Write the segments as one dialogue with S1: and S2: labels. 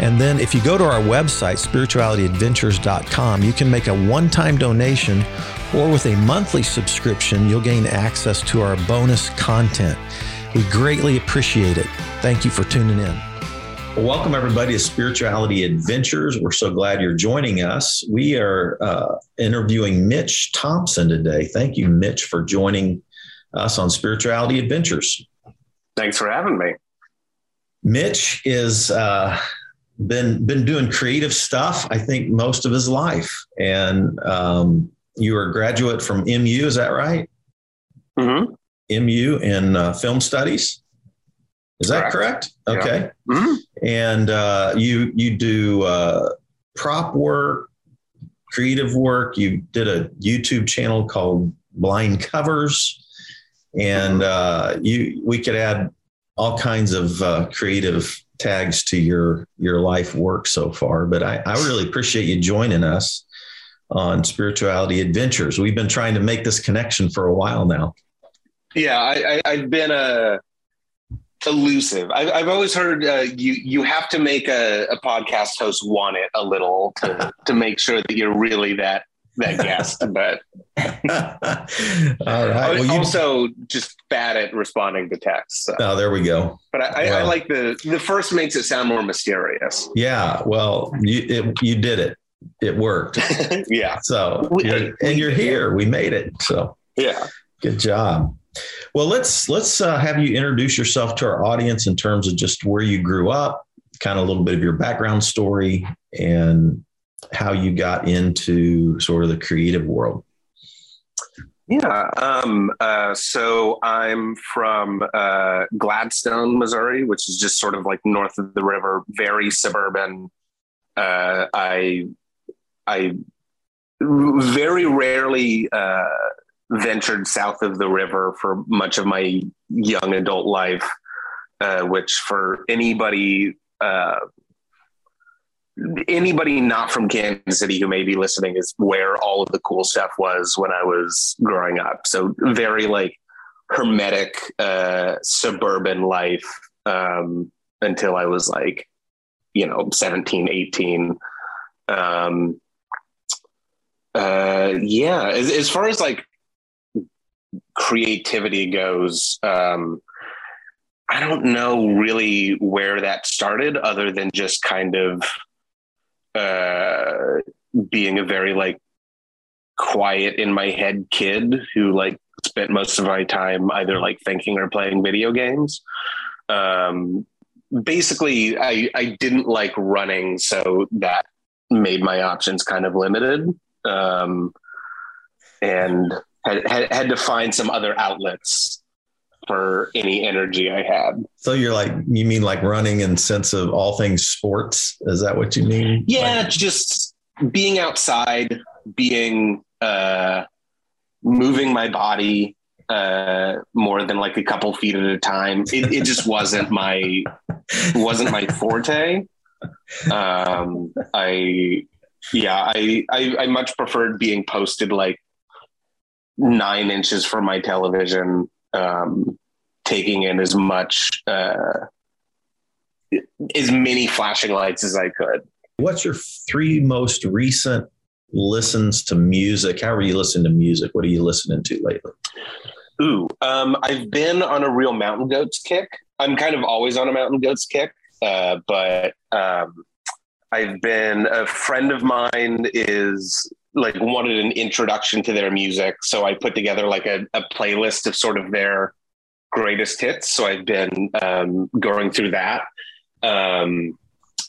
S1: And then if you go to our website, spiritualityadventures.com, you can make a one time donation or with a monthly subscription, you'll gain access to our bonus content. We greatly appreciate it. Thank you for tuning in. Well, welcome, everybody, to Spirituality Adventures. We're so glad you're joining us. We are uh, interviewing Mitch Thompson today. Thank you, Mitch, for joining us on Spirituality Adventures.
S2: Thanks for having me.
S1: Mitch is uh, been been doing creative stuff. I think most of his life, and um, you were a graduate from MU. Is that right?
S2: Mm-hmm.
S1: MU in uh, film studies. Is that correct? correct? Okay.
S2: Yeah. Mm-hmm.
S1: And uh, you you do uh, prop work, creative work. You did a YouTube channel called Blind Covers, and uh, you we could add all kinds of uh, creative tags to your your life work so far. But I, I really appreciate you joining us on Spirituality Adventures. We've been trying to make this connection for a while now.
S2: Yeah, I, I, have been a elusive. I've, I've always heard uh, you you have to make a, a podcast host want it a little to to make sure that you're really that that guest, but
S1: all right.
S2: Well, also just bad at responding to texts. So.
S1: Oh, there we go.
S2: But I, well, I, like the the first makes it sound more mysterious.
S1: Yeah. Well, you it, you did it. It worked.
S2: yeah.
S1: So you're, and you're here. We made it. So
S2: yeah.
S1: Good job. Well, let's let's uh, have you introduce yourself to our audience in terms of just where you grew up, kind of a little bit of your background story, and how you got into sort of the creative world.
S2: Yeah. Um, uh, so I'm from uh, Gladstone, Missouri, which is just sort of like north of the river, very suburban. Uh, I I very rarely uh, ventured south of the river for much of my young adult life, uh, which for anybody uh, anybody not from Kansas City who may be listening is where all of the cool stuff was when I was growing up. So very like hermetic uh, suburban life um, until I was like, you know, 17, 18. Um, uh, yeah, as, as far as like creativity goes, um, I don't know really where that started other than just kind of uh, being a very like quiet in my head kid who like spent most of my time either like thinking or playing video games. Um, basically, I, I didn't like running, so that made my options kind of limited. Um, and had, had, had to find some other outlets for any energy I had.
S1: So you're like, you mean like running in sense of all things sports? Is that what you mean?
S2: Yeah,
S1: like-
S2: just being outside, being, uh, moving my body, uh, more than like a couple feet at a time. It, it just wasn't my, wasn't my forte. Um, I, yeah, I, I, I much preferred being posted like nine inches from my television um, taking in as much uh, as many flashing lights as I could.
S1: What's your three most recent listens to music? How are you listening to music? What are you listening to lately?
S2: Ooh, um, I've been on a real Mountain Goats kick. I'm kind of always on a Mountain Goats kick, uh, but um, I've been a friend of mine is like wanted an introduction to their music, so I put together like a, a playlist of sort of their greatest hits. So I've been um, going through that. Um,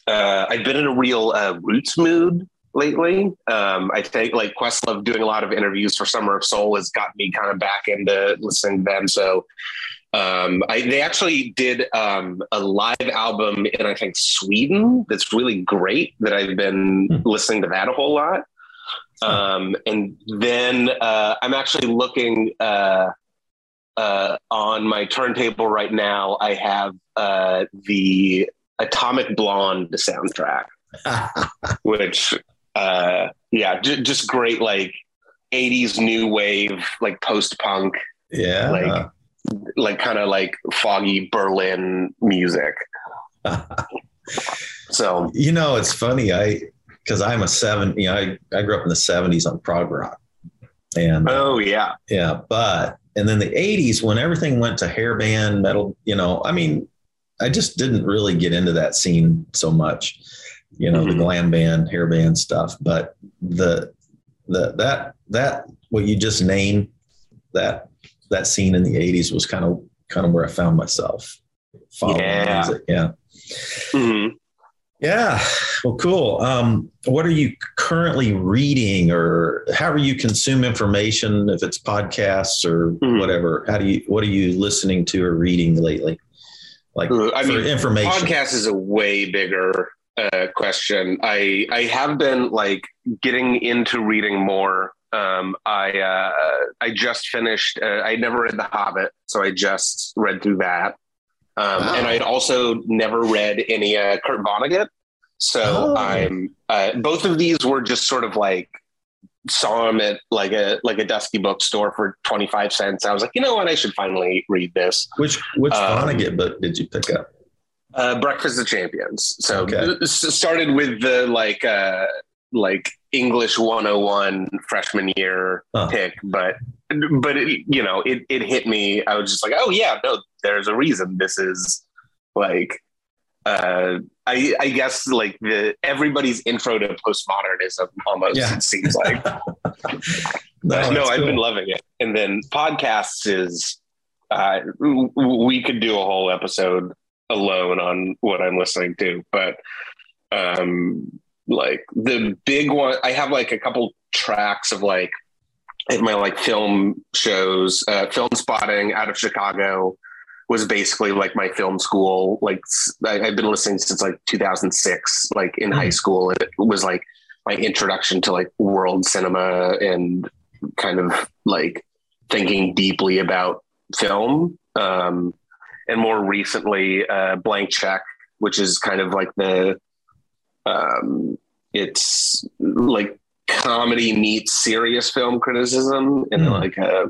S2: uh, I've been in a real uh, roots mood lately. Um, I think like Questlove doing a lot of interviews for Summer of Soul has got me kind of back into listening to them. So um, I, they actually did um, a live album in I think Sweden that's really great. That I've been hmm. listening to that a whole lot. Um, and then uh, I'm actually looking uh, uh, on my turntable right now. I have uh, the Atomic Blonde soundtrack, which, uh, yeah, j- just great, like 80s new wave, like post punk,
S1: yeah.
S2: like, like kind of like foggy Berlin music. So,
S1: you know, it's funny. I, because I'm a seven, you know, I, I grew up in the 70s on prog rock. And
S2: oh, yeah.
S1: yeah, but and then the 80s when everything went to hair band metal, you know, I mean, I just didn't really get into that scene so much, you know,
S2: Mhm.
S1: the glam band, hair band stuff. But the the that that what you just named that that scene in the 80s was kind of kind of where I found myself following
S2: Yeah.
S1: music. Yeah.
S2: Mhm.
S1: Yeah. Well, cool. Um, what are you currently reading or how do you consume information? If it's podcasts or
S2: Mhm.
S1: whatever, how do you, what are you listening to or reading lately? Like
S2: I mean,
S1: information.
S2: podcast is a way bigger uh, question. I I have been like getting into reading more. Um, I uh, I just finished. Uh, I never read The Hobbit, so I just read through that. Um,
S1: Wow.
S2: And I had also never read any uh, Kurt Vonnegut. So
S1: Oh.
S2: I'm uh, both of these were just sort of like saw them at like a like a dusty bookstore for 25 cents. I was like, you know what, I should finally read this.
S1: Which, which
S2: Um,
S1: Vonnegut book did you pick up?
S2: Uh, Breakfast of Champions. So
S1: Okay.
S2: it started with the like uh, like English 101 freshman year
S1: Huh.
S2: pick, but but it, you know it it hit me. I was just like, oh yeah, no, there's a reason this is like. Uh, I, I guess like the everybody's intro to postmodernism almost
S1: Yeah.
S2: it seems like
S1: No,
S2: no, I've
S1: cool.
S2: been loving it. And then podcasts is, uh, we could do a whole episode alone on what I'm listening to, but um, like the big one, I have like a couple tracks of like my like film shows, uh, Filmspotting out of Chicago was basically like my film school. Like I, have been listening since like 2006, like in high
S1: Mhm.
S2: school. It was like my introduction to like world cinema and kind of like thinking deeply about film. Um, and more recently, uh, Blank Check, which is kind of like the, um, it's like comedy meets serious film criticism and
S1: Hmm.
S2: like uh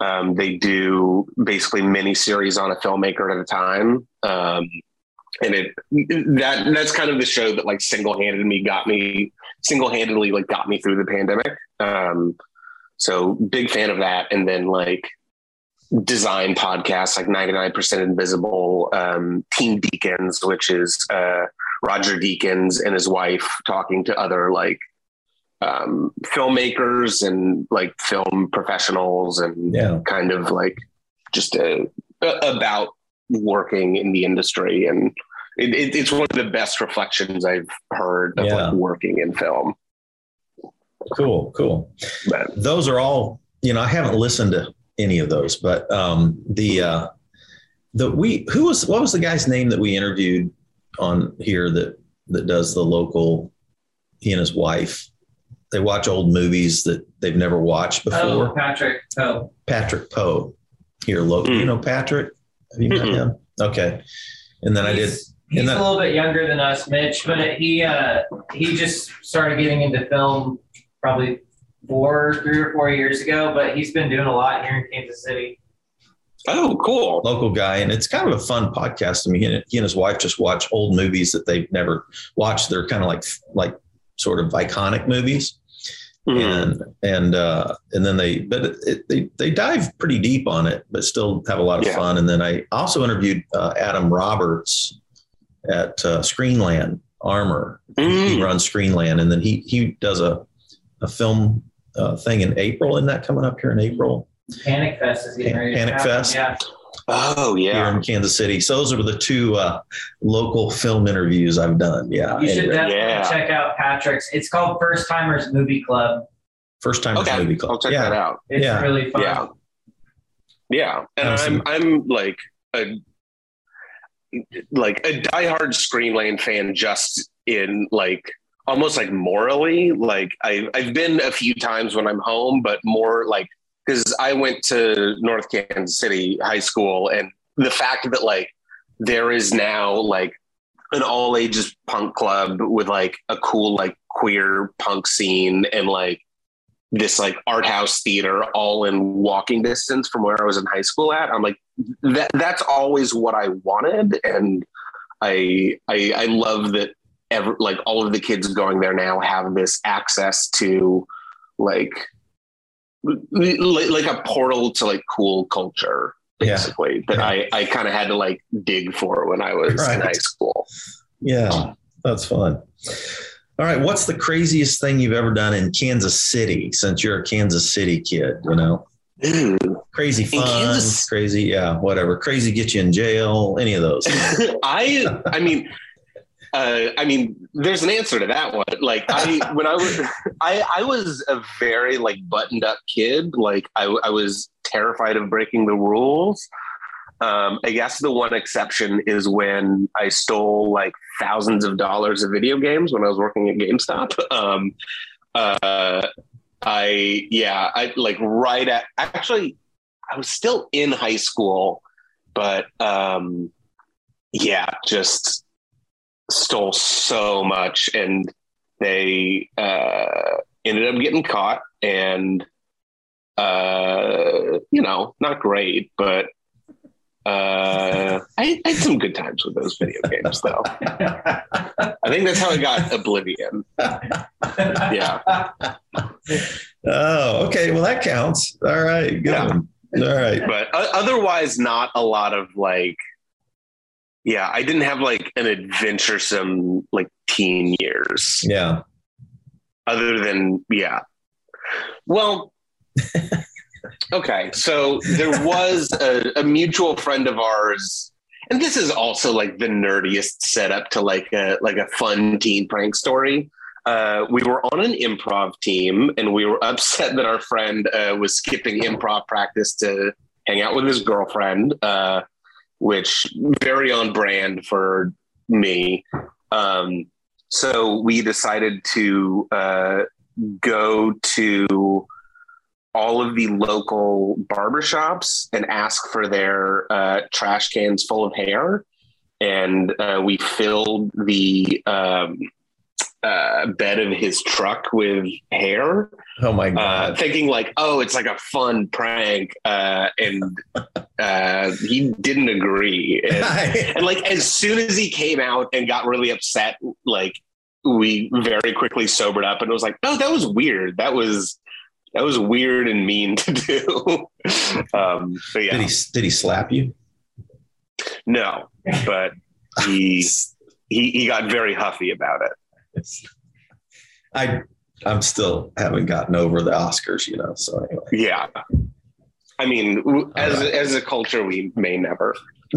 S2: um, they do basically mini series on a filmmaker at a time. Um, and it that that's kind of the show that like single-handed me got me single-handedly like got me through the pandemic. Um, so big fan of that. And then like design podcasts like 99% invisible um, Team Deakins which is uh, roger deakins and his wife talking to other like um, filmmakers and like film professionals and
S1: Yeah.
S2: kind of like just uh about working in the industry and it, it, it's one of the best reflections I've heard of
S1: Yeah.
S2: like working in film.
S1: Cool. Cool.
S2: But
S1: those are all you know i haven't listened to any of those but um the uh the we who was what was the guy's name that we interviewed on here that that does the local he and his wife they watch old movies that they've never watched before
S3: Oh, Patrick. Oh,
S1: patrick poe here local you
S2: Mm.
S1: know patrick have you met
S2: Mm-mm.
S1: him okay and then i did
S3: he's, he's
S1: and then-
S3: a little bit younger than us, Mitch, but he uh, he just started getting into film probably four, three or four years ago. But he's been doing a lot here in Kansas City.
S2: oh, cool.
S1: local guy, and it's kind of a fun podcast. I mean, he and, he and his wife just watch old movies that they've never watched. They're kind of like like sort of iconic movies,
S2: Mhm.
S1: and and uh, and then they but it, they they dive pretty deep on it, but still have a lot of
S2: Yeah.
S1: fun. And then I also interviewed uh, Adam Roberts at uh, Screenland Armour. He
S2: Mm.
S1: runs Screenland, and then he he does a a film uh, thing in April. Isn't that coming up here in April?
S3: Panic Fest is getting ready.
S1: Panic
S3: happen,
S1: Fest?
S3: Yeah.
S2: Oh yeah, here
S1: in Kansas City. So those are the two uh, local film interviews I've done. Yeah.
S3: You should
S1: Anyway,
S3: definitely
S2: Yeah.
S3: check out Patrick's. It's called First Timers Movie Club.
S1: first Timers
S2: Okay,
S1: movie club.
S2: I'll check
S1: yeah.
S2: that out.
S3: It's
S1: Yeah.
S3: really fun.
S2: Yeah. Yeah, and
S1: Awesome.
S2: I'm I'm like a like a diehard Screenland fan just in like almost like morally. Like I, I've been a few times when I'm home, but more like because I went to North Kansas City High School, and the fact that like there is now like an all ages punk club with like a cool like queer punk scene and like this like art house theater all in walking distance from where I was in high school at. I'm like that that's always what I wanted and I I I love that ever like all of the kids going there now have this access to like like a portal to like cool culture basically yeah. that right. I I kind of had to like dig for when I was right. in high school.
S1: Yeah, that's fun. All right, what's the craziest thing you've ever done in Kansas City since you're a Kansas City kid, you know? Ooh, crazy fun, Kansas- crazy, yeah, whatever. Crazy get you in jail, any of those.
S2: I I mean uh, I mean, there's an answer to that one. Like I, when I was, I, I was a very like buttoned up kid. Like I, I was terrified of breaking the rules. Um, I guess the one exception is when I stole like thousands of dollars of video games when I was working at GameStop. Um, uh, I, yeah, I like right at actually, I was still in high school, but um, yeah, just stole so much and they uh, ended up getting caught and uh, you know not great but uh, I, I, had some good times with those video games though. I think that's how i got oblivion. Yeah.
S1: Oh okay. Well that counts. All right. Good yeah. all right.
S2: But otherwise not a lot of like yeah, I didn't have like an adventuresome like teen years.
S1: Yeah.
S2: Other than yeah. Well, okay. So there was a, a, mutual friend of ours, and this is also like the nerdiest setup to like a like a fun teen prank story. Uh, we were on an improv team, and we were upset that our friend uh, was skipping improv practice to hang out with his girlfriend. Uh, which very on brand for me. Um, so we decided to uh, go to all of the local barbershops and ask for their uh, trash cans full of hair. And uh, we filled the um, uh, bed of his truck with hair.
S1: Oh my
S2: god! Uh, thinking like, oh, it's like a fun prank, uh, and uh, he didn't agree. And, and, like as soon as he came out and got really upset, like we very quickly sobered up and it was like, no, that was weird. That was that was weird and mean to do. um, but yeah,
S1: did he did he slap you?
S2: No, but he he he got very huffy about it.
S1: I I'm still haven't gotten over the Oscars, you know. So anyway.
S2: Yeah. I mean, as right. as a culture, we may never.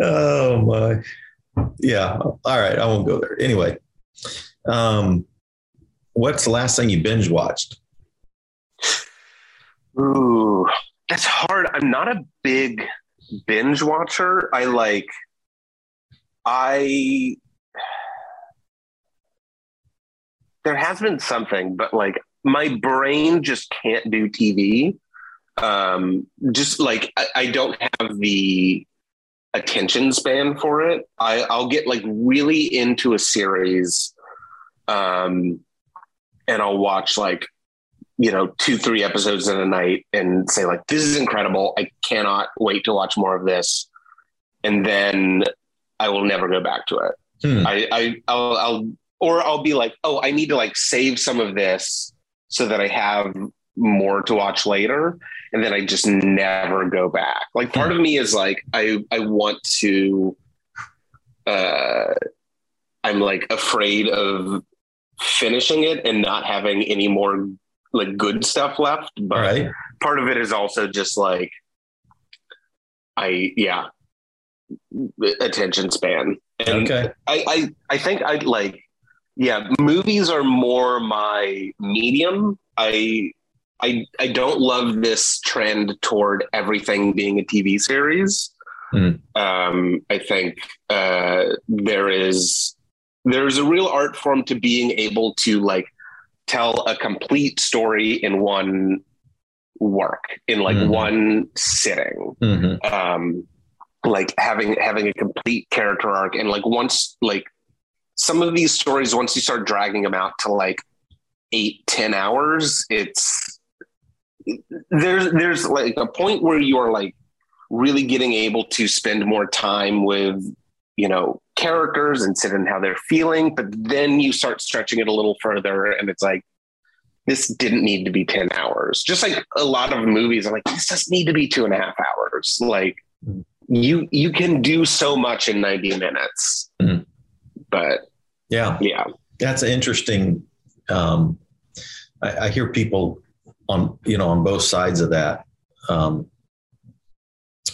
S1: oh my. Yeah. All right. I won't go there. Anyway. Um, what's the last thing you binge watched?
S2: Ooh, that's hard. I'm not a big binge watcher. I like I there has been something, but like my brain just can't do TV. Um, just like I, I don't have the attention span for it. I, I'll get like really into a series, um, and I'll watch like you know, two, three episodes in a night and say, like, this is incredible. I cannot wait to watch more of this. And then I will never go back to it. Hmm. I, I, I'll, I'll, or I'll be like, oh, I need to like save some of this so that I have more to watch later. And then I just never go back. Like, part of me is like, I, I want to, uh, I'm like afraid of finishing it and not having any more like good stuff left, but right. part of it is also just like I yeah attention span. And okay. I, I I think I'd like yeah, movies are more my medium. I I I don't love this trend toward everything being a TV series.
S1: Mm.
S2: Um, I think uh, there is there's a real art form to being able to like tell a complete story in one work in like
S1: Mhm.
S2: one sitting
S1: Mhm.
S2: um like having having a complete character arc and like once like some of these stories once you start dragging them out to like eight ten hours it's there's there's like a point where you're like really getting able to spend more time with you know characters and sit in how they're feeling but then you start stretching it a little further and it's like this didn't need to be 10 hours just like a lot of movies i'm like this doesn't need to be two and a half hours like
S1: Mhm.
S2: you you can do so much in 90 minutes
S1: Mhm.
S2: but
S1: Yeah.
S2: yeah
S1: That's interesting. Um, I, I hear people on you know on both sides of that. Um,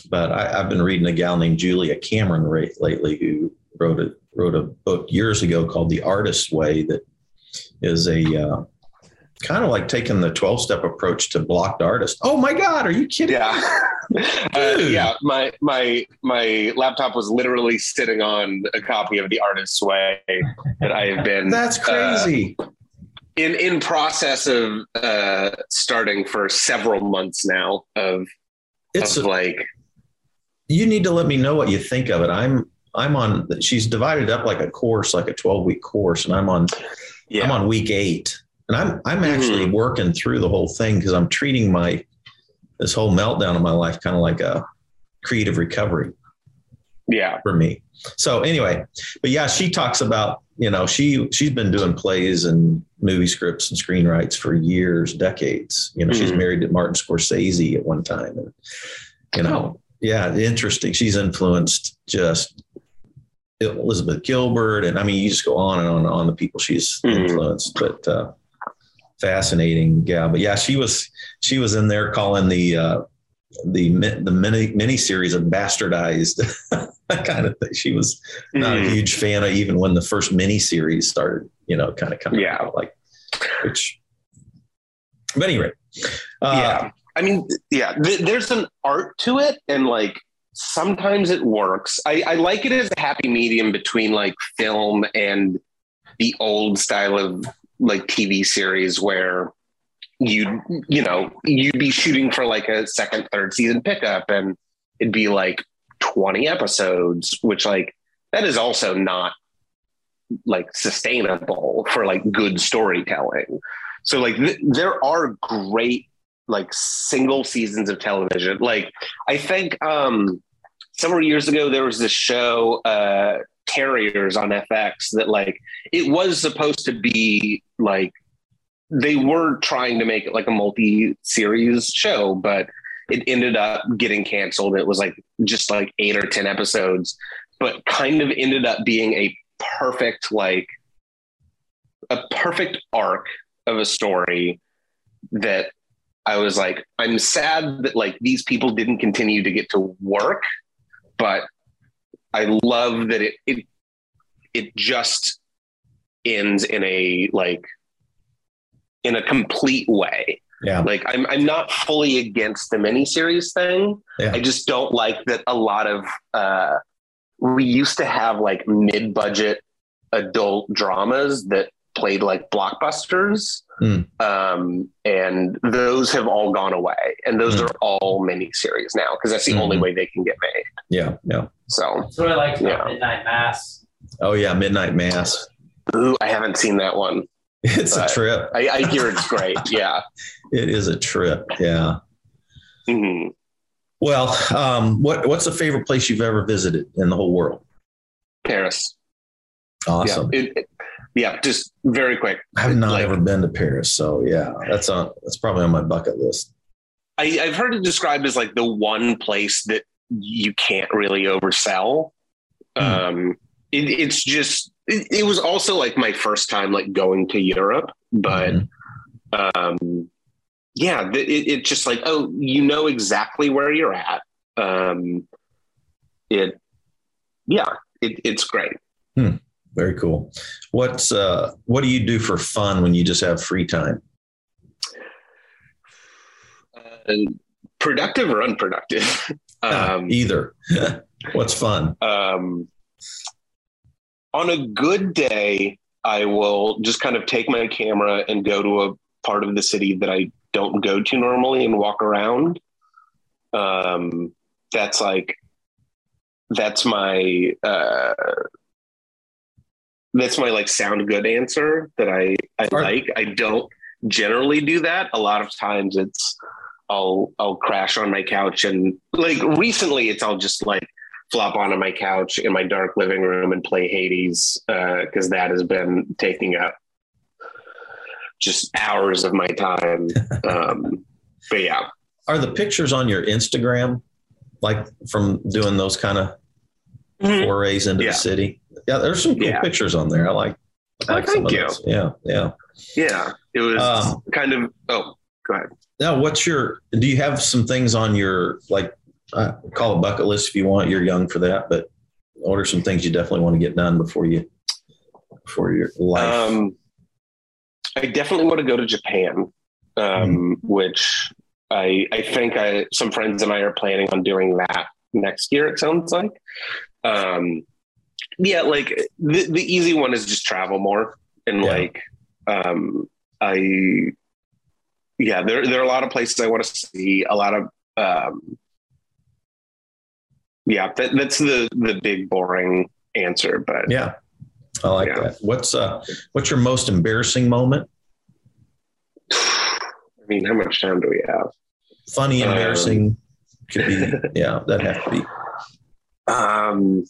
S1: but I, I've been reading a gal named Julia Cameron lately who wrote a wrote a book years ago called The Artist's Way that is a uh, kind of like taking the twelve step approach to blocked artist. Oh my God, are you kidding?
S2: yeah uh, yeah my my my laptop was literally sitting on a copy of the artist's way that i have been
S1: That's
S2: uh,
S1: crazy.
S2: in in process of uh starting for several months now of,
S1: it's
S2: of like
S1: you need to let me know what you think of it. I'm I'm on she's divided up like a course, like a 12 week course, and I'm on
S2: yeah
S1: I'm on week eight. And I'm I'm actually working through the whole thing because I'm treating my this whole meltdown of my life kind of like a creative recovery
S2: yeah
S1: for me. So anyway, but yeah, she talks about, you know, she she's been doing plays and movie scripts and screenwrites for years, decades. You know, she's
S2: Mhm.
S1: married to Martin Scorsese at one time. And, you know, yeah, interesting. She's influenced just Elizabeth Gilbert. And I mean, you just go on and on and on the people she's
S2: Mhm.
S1: influenced, but uh fascinating gal. But yeah, she was she was in there calling the uh the the mini mini series of bastardized kind of thing. She was not a
S2: Mhm.
S1: huge fan of even when the first mini series started, you know, kind of coming
S2: Yeah.
S1: out like which but anyway. Uh,
S2: yeah i mean yeah th- there's an art to it and like sometimes it works I, I like it as a happy medium between like film and the old style of like tv series where you you know you'd be shooting for like a second third season pickup and it'd be like 20 episodes which like that is also not like sustainable for like good storytelling so like th- there are great like single seasons of television. Like I think um several years ago there was this show uh Terriers on FX that like it was supposed to be like they were trying to make it like a multi-series show, but it ended up getting canceled. It was like just like eight or ten episodes, but kind of ended up being a perfect like a perfect arc of a story that I was like, I'm sad that like these people didn't continue to get to work, but I love that it it it just ends in a like in a complete way.
S1: yeah.
S2: Like I'm I'm not fully against the miniseries thing.
S1: Yeah.
S2: I just don't like that a lot of uh we used to have like mid-budget adult dramas that played like blockbusters.
S1: Mm.
S2: Um, and those have all gone away. And those
S1: Mm.
S2: are all miniseries now because that's the only
S1: Mhm.
S2: way they can get made.
S1: Yeah. Yeah.
S2: So
S3: That's what I liked about
S2: Yeah.
S3: Midnight Mass.
S1: Oh yeah. Midnight mass.
S2: ooh, I haven't seen that one.
S1: It's a trip.
S2: I, I hear it's great. Yeah.
S1: It is a trip. Yeah.
S2: Mhm.
S1: Well, um, what what's the favorite place you've ever visited in the whole world?
S2: Paris.
S1: Awesome.
S2: Yeah. It, it- yeah. Just very quick.
S1: I've not
S2: like-
S1: ever been to Paris, so yeah, that's on that's probably on my bucket list.
S2: I, I've heard it described as like the one place that you can't really oversell.
S1: Hmm.
S2: Um, it, it's just it, it was also like my first time like going to Europe, but
S1: Mhm.
S2: um, yeah, it, it's just like oh, you know exactly where you're at. Um, it, yeah, it, it's great.
S1: Very cool. What's uh, what do you do for fun when you just have free time?
S2: productive or unproductive?
S1: um, Either. What's fun?
S2: Um, on a good day, I will just kind of take my camera and go to a part of the city that I don't go to normally and walk around. Um, that's like, that's my, uh, that's my like sound good answer that I, I like. I don't generally do that. A lot of times it's, I'll, I'll crash on my couch and like recently it's all just like flop onto my couch in my dark living room and play Hades because uh, that has been taking up just hours of my time. Um, but yeah,
S1: are the pictures on your Instagram like from doing those kind of mm-hmm. forays into yeah. the city? Yeah, there's some cool yeah. pictures on there. I like. I like
S2: oh, thank you.
S1: Those. Yeah, yeah,
S2: yeah. It was um, kind of. Oh, go ahead.
S1: Now, what's your? Do you have some things on your like uh, call a bucket list if you want. You're young for that, but what are some things you definitely want to get done before you before your life. Um,
S2: I definitely want to go to Japan, um, mm which I I think I some friends and I are planning on doing that next year. It sounds like. Um, yeah, like the the easy one is just travel more and yeah. like um, I yeah there there are a lot of places I want to see a lot of um, yeah, that, that's the the big boring answer. But
S1: yeah, I like yeah. that. What's uh what's your most embarrassing moment?
S2: I mean, how much time do we have?
S1: Funny, embarrassing um, could be. yeah, that have to be. Um,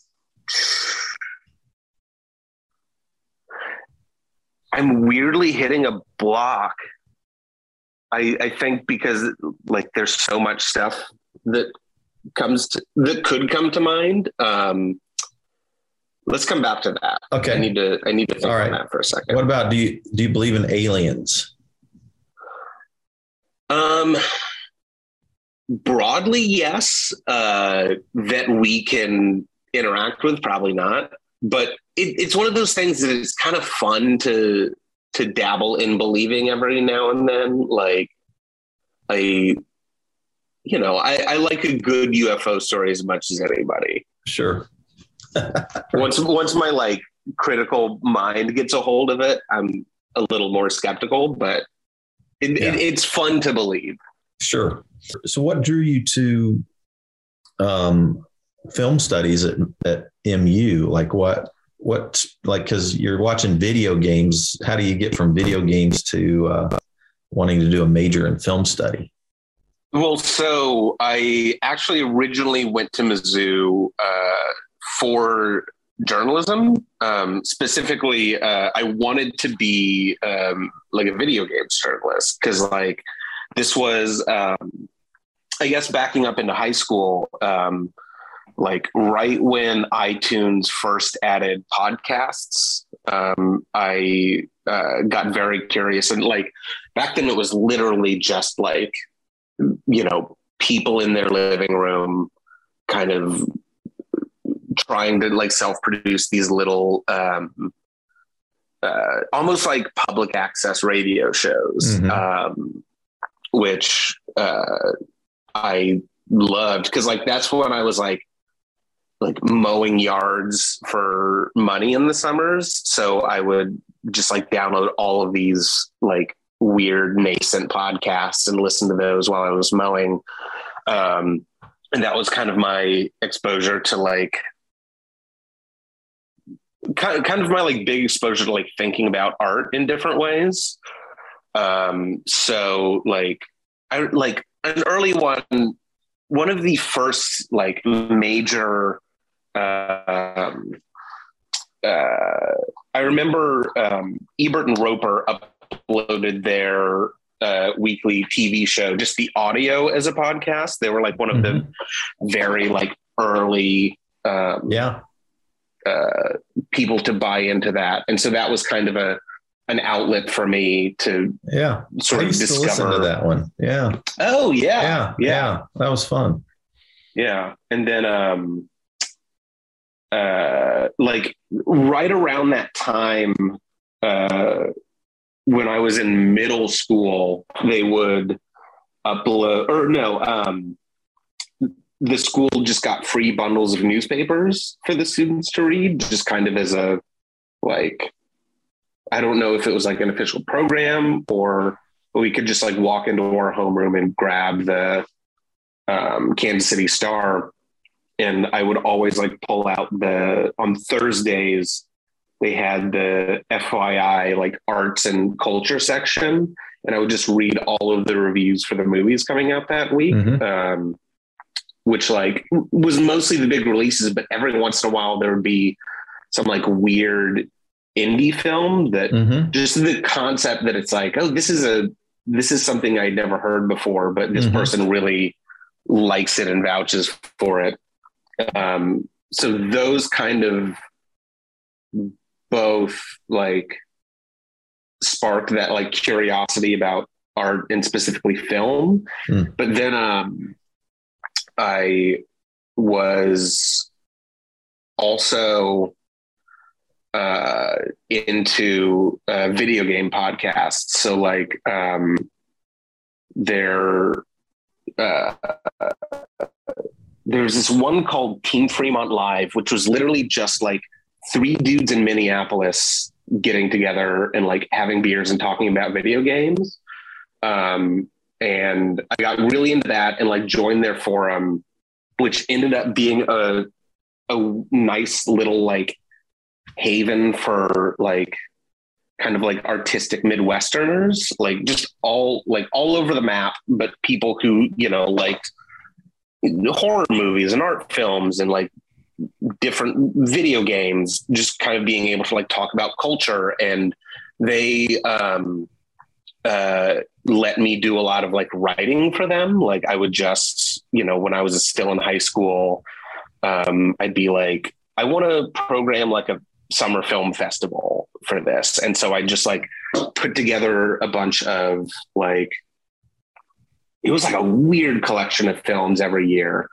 S2: I'm weirdly hitting a block. I, I think because like there's so much stuff that comes to, that could come to mind. Um, let's come back to that.
S1: Okay.
S2: I need to I need to think All right. on that for a second.
S1: What about do you do you believe in aliens?
S2: Um broadly, yes. Uh, that we can interact with, probably not. But it, it's one of those things that it's kind of fun to to dabble in believing every now and then. Like I you know, I, I like a good UFO story as much as anybody.
S1: Sure.
S2: once once my like critical mind gets a hold of it, I'm a little more skeptical, but it, yeah. it, it's fun to believe.
S1: Sure. So, what drew you to um, film studies at, at MU? Like, what, what, like, because you're watching video games. How do you get from video games to uh, wanting to do a major in film study?
S2: Well, so I actually originally went to Mizzou uh, for journalism. Um, specifically, uh, I wanted to be um, like a video games journalist because, like, this was, um, I guess, backing up into high school. Like right when iTunes first added podcasts, um, I uh, got very curious and like back then it was literally just like you know, people in their living room kind of trying to like self-produce these little um, uh, almost like public access radio shows mm-hmm. um, which uh, i loved because like that's when i was like like mowing yards for money in the summers so i would just like download all of these like weird nascent podcasts and listen to those while I was mowing. Um, and that was kind of my exposure to like kind kind of my like big exposure to like thinking about art in different ways. Um, so like I like an early one, one of the first like major um, uh, I remember um, Ebert and Roeper uploaded their uh, weekly TV show, just the audio as a podcast. They were like one of mm-hmm. the very like early, um,
S1: yeah,
S2: uh, people to buy into that, and so that was kind of a an outlet for me to
S1: yeah
S2: sort I of discover
S1: to that one. Yeah.
S2: Oh yeah.
S1: yeah. Yeah. Yeah. That was fun.
S2: Yeah. And then um uh like right around that time uh when I was in middle school, they would upload or no, um, the school just got free bundles of newspapers for the students to read, just kind of as a like, I don't know if it was like an official program or we could just like walk into our homeroom and grab the um, Kansas City Star. And I would always like pull out the on Thursdays, they had the FYI like arts and culture section. And I would just read all of the reviews for the movies coming out that week.
S1: Mhm.
S2: Um, which like was mostly the big releases, but every once in a while there would be some like weird indie film that
S1: Mhm.
S2: just the concept that it's like, oh, this is a this is something I'd never heard before, but this
S1: Mhm.
S2: person really likes it and vouches for it. Um, so those kind of both like spark that like curiosity about art and specifically film.
S1: Mm.
S2: But then um I was also uh, into uh, video game podcasts. So like um, there, uh, there's this one called Team Fremont Live, which was literally just like three dudes in Minneapolis getting together and like having beers and talking about video games. Um, and I got really into that and like joined their forum, which ended up being a a nice little like haven for like kind of like artistic midwesterners like just all like all over the map but people who you know liked horror movies and art films and like different video games just kind of being able to like talk about culture. And they um uh let me do a lot of like writing for them. Like i would just you know when i was still in high school um i'd be like i want to program like a summer film festival for this. And so i just like put together a bunch of like it was like a weird collection of films every year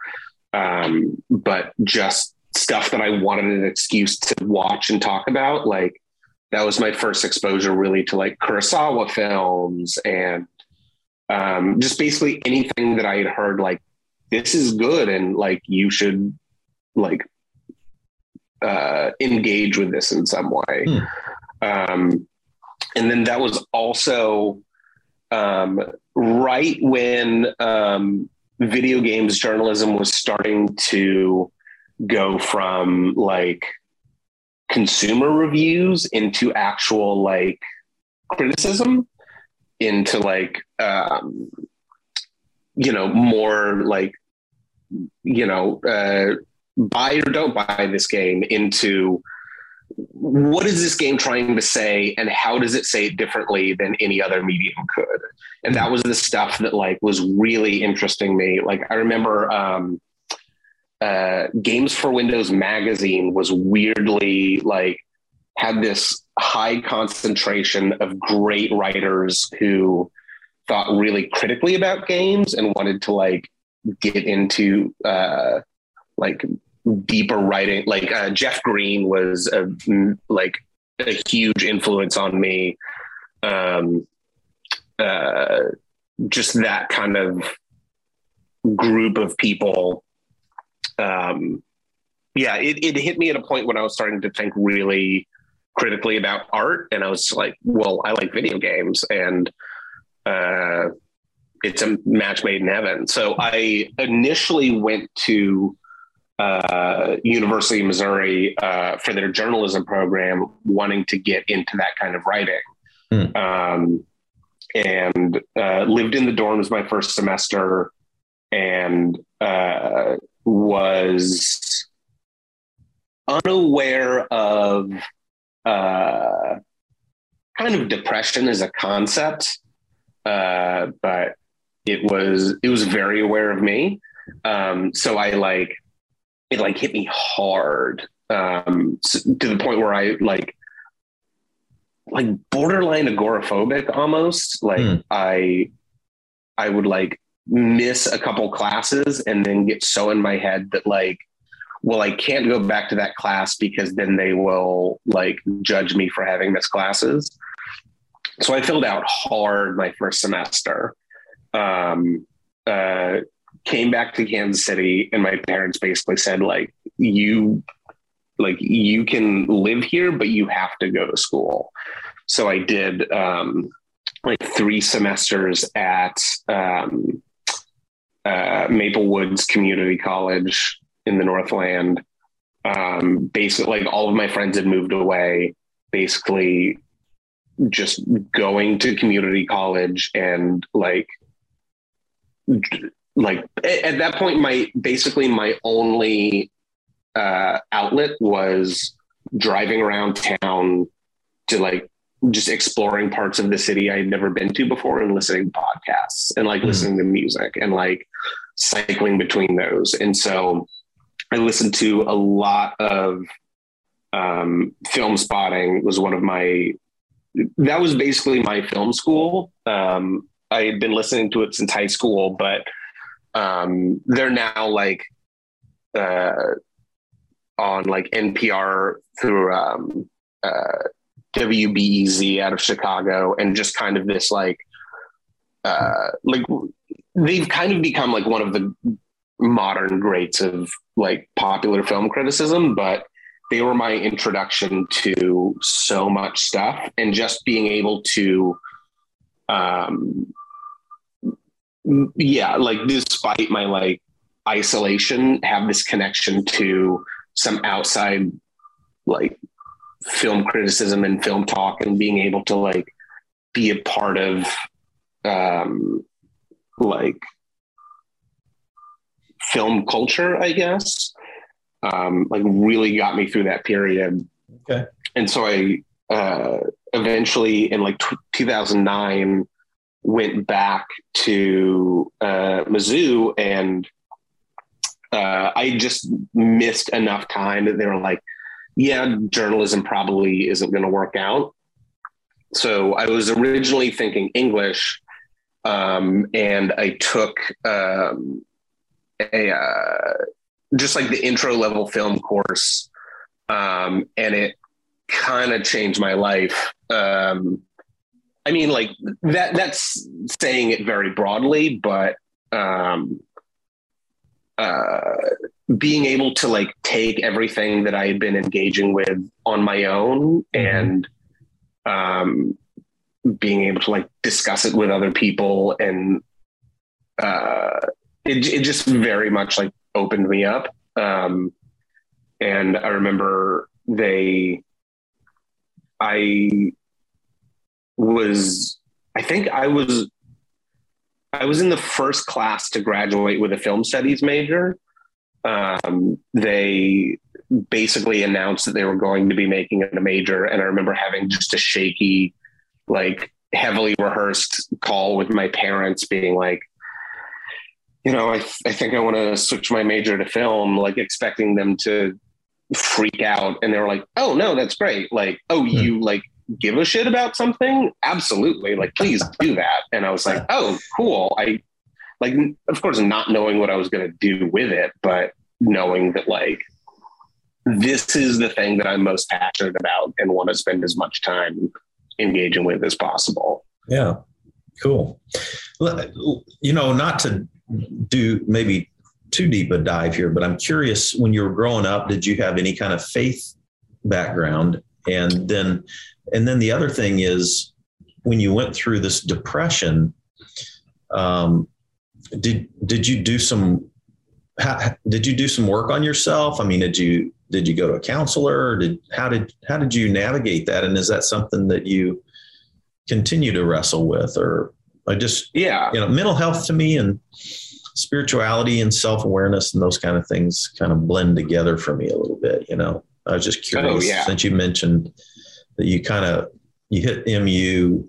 S2: um but just stuff that i wanted an excuse to watch and talk about like that was my first exposure really to like kurosawa films and um just basically anything that i had heard like this is good and like you should like uh, engage with this in some way.
S1: Hmm.
S2: Um, and then that was also um, right when um, video games journalism was starting to go from like consumer reviews into actual like criticism into like um, you know more like you know uh, buy or don't buy this game into what is this game trying to say and how does it say it differently than any other medium could? And that was the stuff that like was really interesting me. Like i remember um uh games for windows magazine was weirdly like had this high concentration of great writers who thought really critically about games and wanted to like get into uh like deeper writing like uh, jeff green was a like a huge influence on me um uh just that kind of group of people um yeah it, it hit me at a point when i was starting to think really critically about art and i was like well i like video games and uh it's a match made in heaven. So i initially went to uh, University of Missouri uh, for their journalism program, wanting to get into that kind of writing.
S1: Hmm.
S2: Um, and uh, lived in the dorms my first semester and uh, was unaware of uh, kind of depression as a concept, uh, but it was it was very aware of me. Um, so I like it like hit me hard um, to the point where I like like borderline agoraphobic almost. Like
S1: Hmm.
S2: I I would like miss a couple classes and then get so in my head that like well I can't go back to that class because then they will like judge me for having missed classes. So I filled out hard my first semester. um, uh, came back to Kansas City, and my parents basically said, like, you, like, you can live here, but you have to go to school. So I did um, like three semesters at um, uh, Maple Woods Community College in the Northland. Um, basically, like all of my friends had moved away. Basically, just going to community college and like like at that point my basically my only uh, outlet was driving around town to like just exploring parts of the city I had never been to before and listening to podcasts and like mm-hmm. listening to music and like cycling between those. And so I listened to a lot of um, Filmspotting was one of my that was basically my film school. Um, I had been listening to it since high school, but um, they're now like uh, on like NPR through um, uh, WBEZ out of Chicago, and just kind of this like uh, like they've kind of become like one of the modern greats of like popular film criticism, but they were my introduction to so much stuff and just being able to um yeah like despite my like isolation have this connection to some outside like film criticism and film talk and being able to like be a part of um like film culture i guess um, like really got me through that period.
S1: Okay.
S2: And so I uh, eventually in like t- 2009 went back to uh, Mizzou and uh, I just missed enough time that they were like, yeah, journalism probably isn't going to work out. So I was originally thinking English, um, and I took um, a uh, just like the intro level film course. Um, and it kind of changed my life. Um, I mean, like that, that's saying it very broadly, but, um, uh, being able to like take everything that I had been engaging with on my own mm-hmm. and, um, being able to like discuss it with other people and, uh, it, it just very much like opened me up. Um, and I remember they, I was, I think I was, I was in the first class to graduate with a film studies major. Um, they basically announced that they were going to be making it a major. And I remember having just a shaky, like heavily rehearsed call with my parents being like, you know, I, I think I want to switch my major to film, like expecting them to freak out. And they were like, oh, no, that's great. Like, oh, hmm. you like give a shit about something? Absolutely. Like, please do that. And I was like, oh, cool. I like, of course, not knowing what I was going to do with it, but knowing that like, this is the thing that I'm most passionate about and want to spend as much time engaging with as possible.
S1: Yeah. Cool. You know, not to do maybe too deep a dive here, but I'm curious when you were growing up, did you have any kind of faith background? And then, and then the other thing is when you went through this depression, um, did, did you do some, how, did you do some work on yourself? I mean, did you, did you go to a counselor or did, how did, how did you navigate that? And is that something that you continue to wrestle with or I just,
S2: yeah,
S1: you know, mental health to me and spirituality and self awareness and those kind of things kind of blend together for me a little bit. You know, I was just oh, curious oh, yeah. since you mentioned that you kind of you hit MU,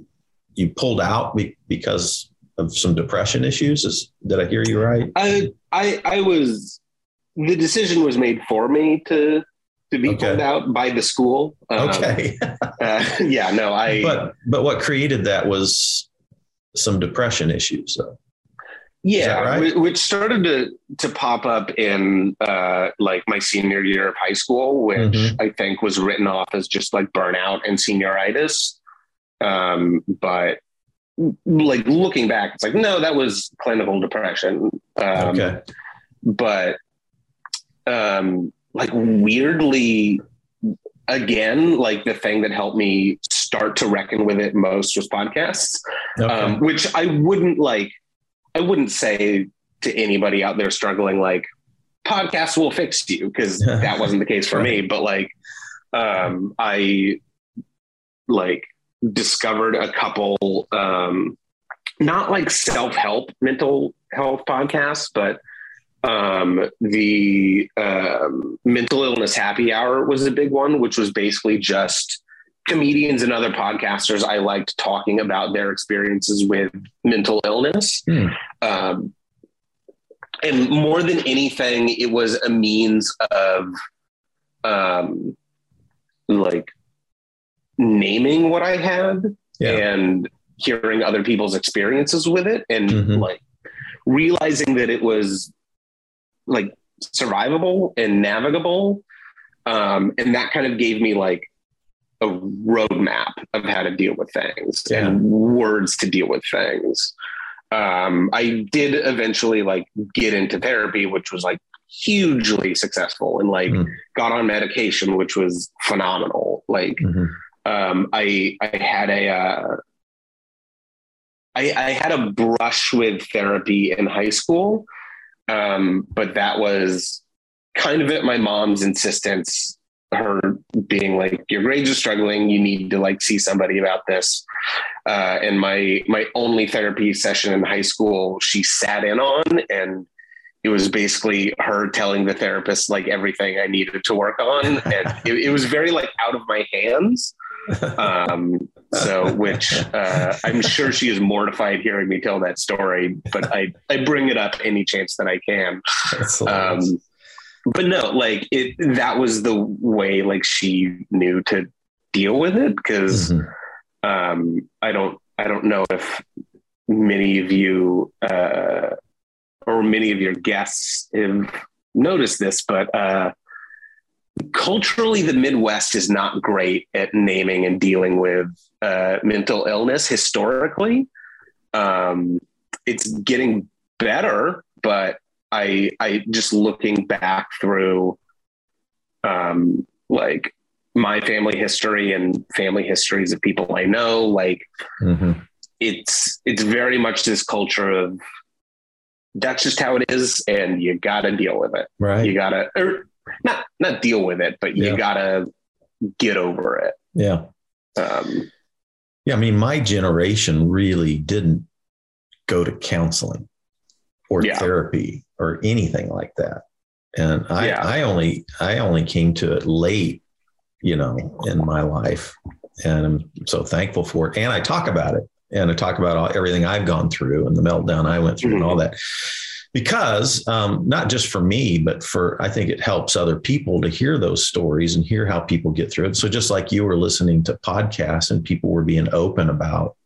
S1: you pulled out because of some depression issues. Is did I hear you right?
S2: I I I was the decision was made for me to to be okay. pulled out by the school.
S1: Um, okay.
S2: uh, yeah. No. I.
S1: But but what created that was some depression issues. So.
S2: Yeah, right? which started to to pop up in uh, like my senior year of high school, which mm-hmm. I think was written off as just like burnout and senioritis. Um, but like looking back, it's like, no, that was clinical depression. Um,
S1: okay.
S2: But um, like weirdly, again, like the thing that helped me start to reckon with it most was podcasts,
S1: Okay.
S2: um, which I wouldn't like, I wouldn't say to anybody out there struggling, like, podcasts will fix you, because that wasn't the case for me. But like, um, I like discovered a couple, um, not like self help mental health podcasts, but um, the um, mental illness happy hour was a big one, which was basically just comedians and other podcasters I liked talking about their experiences with mental illness.
S1: Hmm.
S2: Um, and more than anything, it was a means of um, like naming what I had
S1: Yeah.
S2: and hearing other people's experiences with it and
S1: Mhm.
S2: like realizing that it was like survivable and navigable. Um, and that kind of gave me like a roadmap of how to deal with things
S1: Yeah.
S2: and words to deal with things. Um, I did eventually like get into therapy, which was like hugely successful and like
S1: Mm.
S2: got on medication, which was phenomenal. Like,
S1: Mhm.
S2: um, I I had a uh, I, I had a brush with therapy in high school, um, but that was kind of at my mom's insistence. Her being like, "Your grades are struggling. You need to like see somebody about this." Uh, and my my only therapy session in high school, she sat in on, and it was basically her telling the therapist like everything I needed to work on, and it, it was very like out of my hands. Um, so, which uh, I'm sure she is mortified hearing me tell that story, but I I bring it up any chance that I can. Um. But no, like it that was the way like she knew to deal with it because
S1: Mhm.
S2: um, I don't I don't know if many of you uh, or many of your guests have noticed this, but uh, culturally, the Midwest is not great at naming and dealing with uh, mental illness historically. Um, it's getting better, but I I just looking back through um, like my family history and family histories of people I know, like
S1: Mhm.
S2: it's it's very much this culture of that's just how it is, and you got to deal with it.
S1: Right.
S2: You got to or not not deal with it, but you
S1: Yeah.
S2: got to get over it.
S1: yeah.
S2: Um,
S1: Yeah. I mean, my generation really didn't go to counseling or
S2: Yeah.
S1: therapy or anything like that. And I,
S2: Yeah.
S1: I only, I only came to it late, you know, in my life. And I'm so thankful for it. And I talk about it and I talk about all, everything I've gone through and the meltdown I went through and all that. Because um, not just for me, but for I think it helps other people to hear those stories and hear how people get through it. So just like you were listening to podcasts and people were being open about,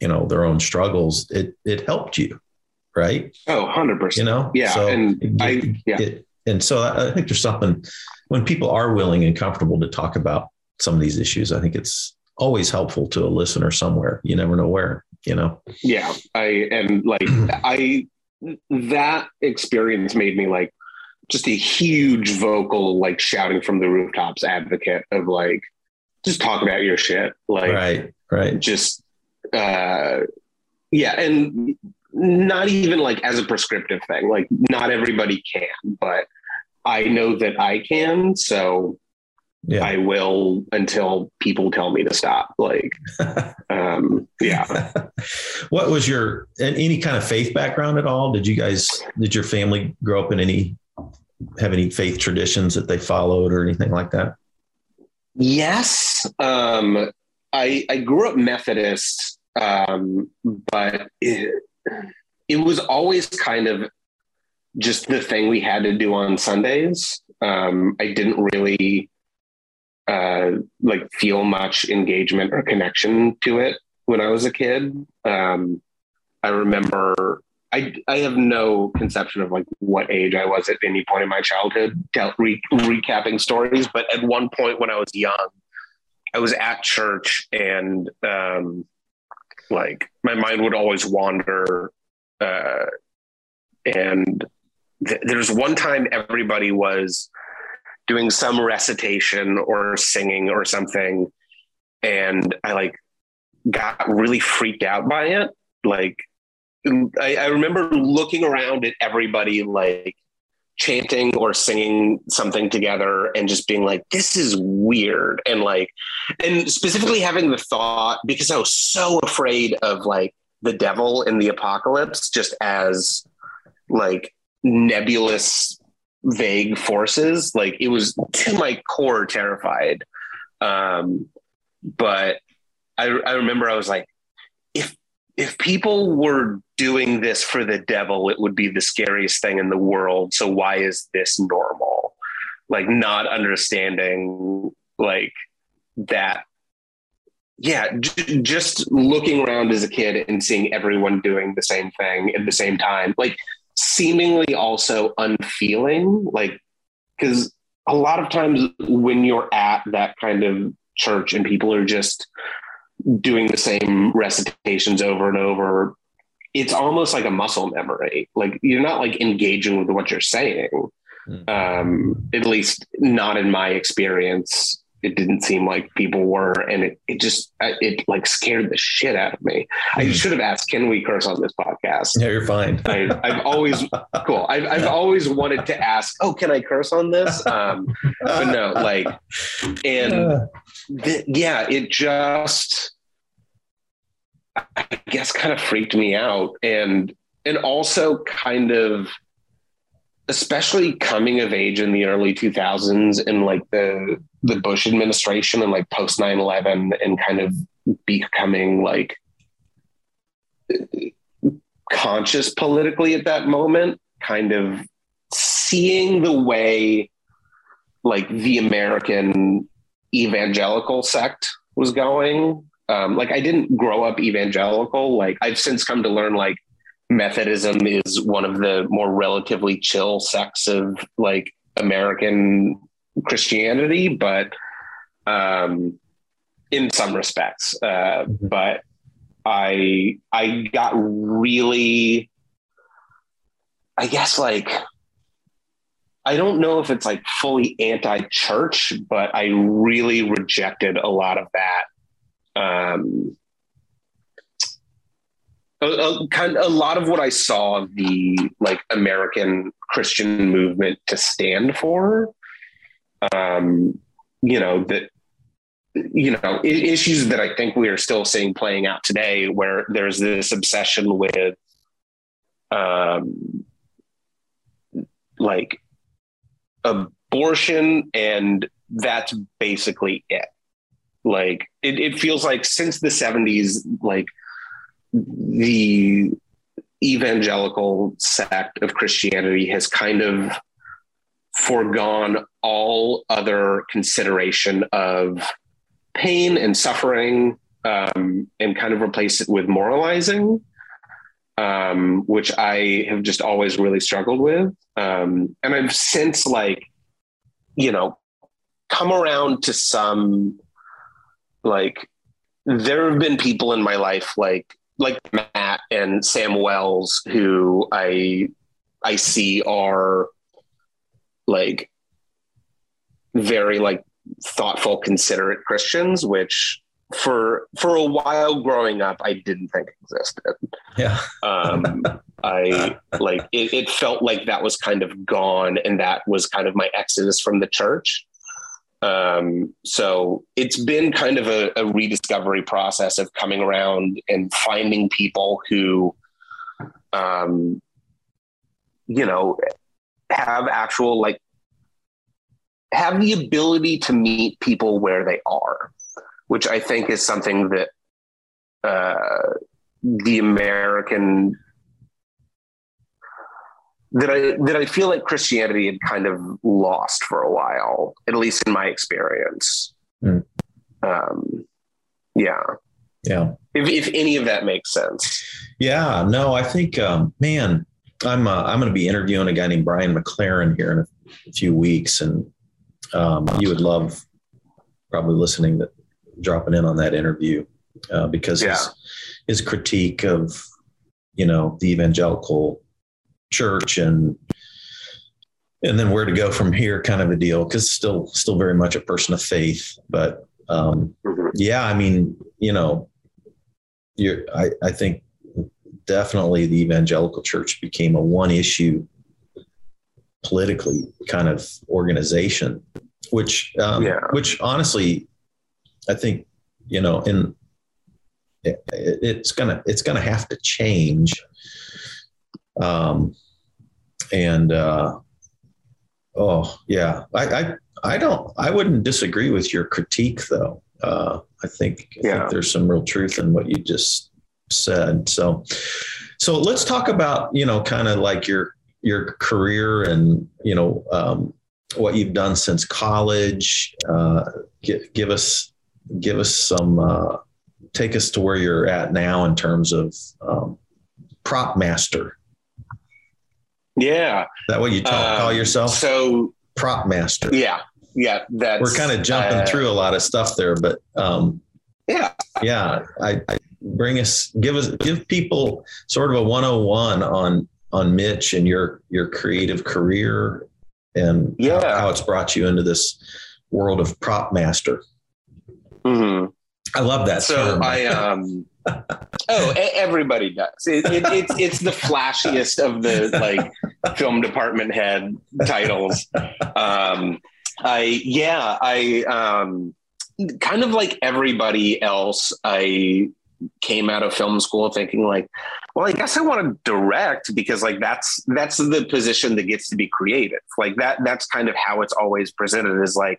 S1: you know, their own struggles, it it helped you, right?
S2: oh, 100 percent.
S1: You know,
S2: Yeah,
S1: So
S2: and
S1: it-
S2: I- yeah.
S1: it- and so I I think there's something when people are willing and comfortable to talk about some of these issues. I think it's always helpful to a listener somewhere. You never know where. You know.
S2: Yeah, I and like I that experience made me like just a huge vocal like shouting from the rooftops advocate of like just talk about your shit like
S1: right. Right.
S2: just uh yeah and not even like as a prescriptive thing like not everybody can but I know that I can so
S1: Yeah.
S2: I will until people tell me to stop like um yeah
S1: what was your any kind of faith background at all? Did you guys did your family grow up in any have any faith traditions that they followed or anything like that?
S2: Yes. Um, I, I grew up Methodist, um, but it, it was always kind of just the thing we had to do on Sundays. Um, I didn't really uh, like feel much engagement or connection to it when I was a kid. Um, I remember I, I have no conception of like what age I was at any point in my childhood, re, recapping stories. But at one point when I was young, I was at church and um, Like my mind would always wander. Uh, and th- there's one time everybody was doing some recitation or singing or something. And I like got really freaked out by it. Like I, I remember looking around at everybody like chanting or singing something together and just being like, this is weird. And like, and specifically having the thought because I was so afraid of like the devil in the apocalypse, just as like nebulous, vague forces. Like it was to my core terrified. Um, but I, I remember I was like, if if people were doing this for the devil, it would be the scariest thing in the world. So why is this normal? Like not understanding like that. Yeah, j- just looking around as a kid and seeing everyone doing the same thing at the same time, like seemingly also unfeeling, like because a lot of times when you're at that kind of church and people are just doing the same recitations over and over it's almost like a muscle memory. Like you're not like engaging with what you're saying. Mm-hmm. um at least not in my experience. It didn't seem like people were and it, it just it like scared the shit out of me. Mm-hmm. i should have asked can we curse on this podcast?
S1: Yeah you're fine.
S2: I, have always cool. I've, I've always wanted to ask oh can i curse on this? Um but no like and th- yeah it just i guess kind of freaked me out. And and also kind of especially coming of age in the early 2000s and like the the Bush administration and like post 9/11 and kind of becoming like conscious politically at that moment kind of seeing the way like the American evangelical sect was going um, like I didn't grow up evangelical like I've since come to learn like Methodism is one of the more relatively chill sects of like American Christianity, but um, in some respects. Uh, mm-hmm. But I I got really, I guess like I don't know if it's like fully anti-church, but I really rejected a lot of that. Um, a, a, kind a lot of what I saw the like American Christian movement to stand for, um, you know that you know issues that I think we are still seeing playing out today, where there's this obsession with, um, like abortion, and that's basically it. Like it, it feels like since the '70s, like the evangelical sect of Christianity has kind of foregone all other consideration of pain and suffering um, and kind of replaced it with moralizing, um, which I have just always really struggled with. Um, and I've since, like, you know, come around to some, like, there have been people in my life, like, like Matt and Sam Wells, who I I see are like very like thoughtful, considerate Christians, which for for a while growing up, I didn't think existed.
S1: Yeah.
S2: um, I like it, it felt like that was kind of gone, and that was kind of my exodus from the church. Um, so it's been kind of a, a, rediscovery process of coming around and finding people who, um, you know, have actual like have the ability to meet people where they are, which I think is something that uh, the American that I that I feel like Christianity had kind of lost for a while, at least in my experience. Mm. Um, yeah,
S1: yeah.
S2: If if any of that makes sense.
S1: Yeah. No, I think, um, man, I'm uh, I'm going to be interviewing a guy named Brian McLaren here in a, few weeks, and um, you would love probably listening to dropping in on that interview. uh, because
S2: Yeah.
S1: his his critique of you know the evangelical church and and then where to go from here kind of a deal because still still very much a person of faith but um
S2: Mhm.
S1: yeah i mean you know you're i i think definitely the evangelical church became a one issue politically kind of organization which um
S2: Yeah.
S1: which honestly i think you know in it, it's gonna it's gonna have to change um and uh oh yeah. I i i don't i wouldn't disagree with your critique though. Uh i think i
S2: Yeah.
S1: think there's some real truth in what you just said. So so let's talk about you know kind of like your your career and you know um what you've done since college. Uh give, give us give us some uh take us to where you're at now in terms of um, prop master
S2: Yeah.
S1: Is that what you call,
S2: Um,
S1: call yourself
S2: So
S1: prop master
S2: yeah, yeah. That's
S1: we're kind of jumping
S2: uh,
S1: through a lot of stuff there but um
S2: Yeah.
S1: yeah I, I bring us give us give people sort of a 101 on on mitch and your your creative career and
S2: Yeah.
S1: how, how it's brought you into this world of prop master
S2: mhm.
S1: i love that
S2: So
S1: term.
S2: I um. Oh, everybody does. It, it, it's it's the flashiest of the like film department head titles. Um, I yeah, I um, kind of like everybody else. I came out of film school thinking like, well, I guess I want to direct because like that's that's the position that gets to be creative. Like that that's kind of how it's always presented is like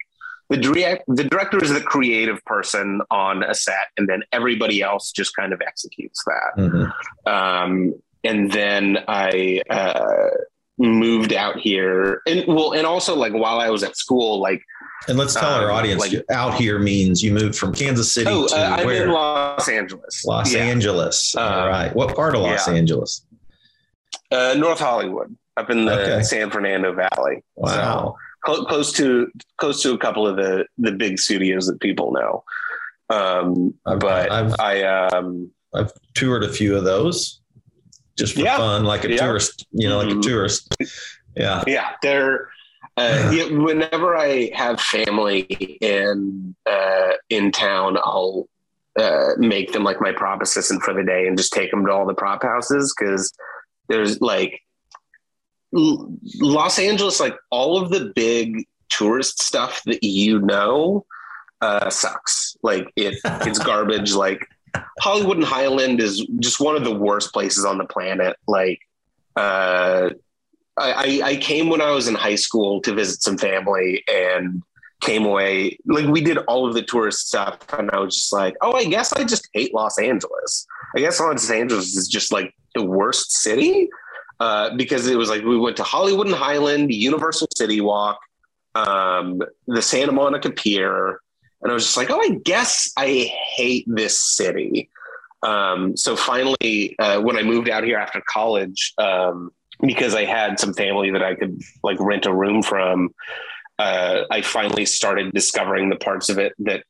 S2: the direct the director is the creative person on a set, and then everybody else just kind of executes that.
S1: Mhm.
S2: Um, and then I uh, moved out here, and well, and also like while I was at school, like
S1: and let's tell our
S2: Um,
S1: audience
S2: like-
S1: out here means you moved from kansas city
S2: oh,
S1: to
S2: uh,
S1: where
S2: in Los Angeles,
S1: los
S2: Yeah.
S1: angeles all
S2: Um,
S1: right what part of los
S2: yeah.
S1: angeles
S2: uh, North Hollywood, up in the
S1: Okay.
S2: San Fernando Valley.
S1: wow
S2: cl- close to close to a couple of the the big studios that people know. Um,
S1: I've-
S2: but
S1: I've-
S2: I um,
S1: I've toured a few of those just for
S2: Yeah.
S1: fun, like a
S2: Yeah.
S1: tourist, you know, like
S2: Mhm.
S1: a tourist. Yeah.
S2: yeah, they're. Uh, yeah, whenever I have family in uh, in town, I'll uh, make them like my prop assistant for the day and just take them to all the prop houses because there's like Los Angeles, like all of the big tourist stuff that you know uh, sucks. Like it, it's garbage. Like Hollywood and Highland is just one of the worst places on the planet. Like uh, I, I, I came when I was in high school to visit some family and came away like we did all of the tourist stuff and I was just like, oh, I guess I just hate Los Angeles. I guess Los Angeles is just like the worst city uh, because it was like we went to Hollywood and Highland, Universal City Walk, um, the Santa Monica Pier, and I was just like, oh, I guess I hate this city. Um, so finally, uh, when I moved out here after college, um, because I had some family that I could like rent a room from, uh, I finally started discovering the parts of it that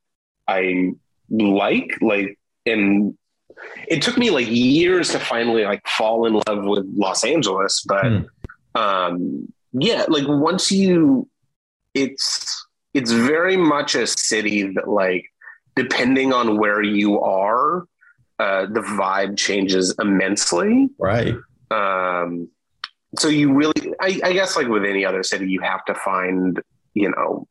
S2: I like, like, and it took me like years to finally like fall in love with Los Angeles, but
S1: Hmm.
S2: um, yeah, like once you, it's it's very much a city that like depending on where you are, uh, the vibe changes immensely.
S1: Right.
S2: Um, so you really, I, I guess, like with any other city, you have to find, you know,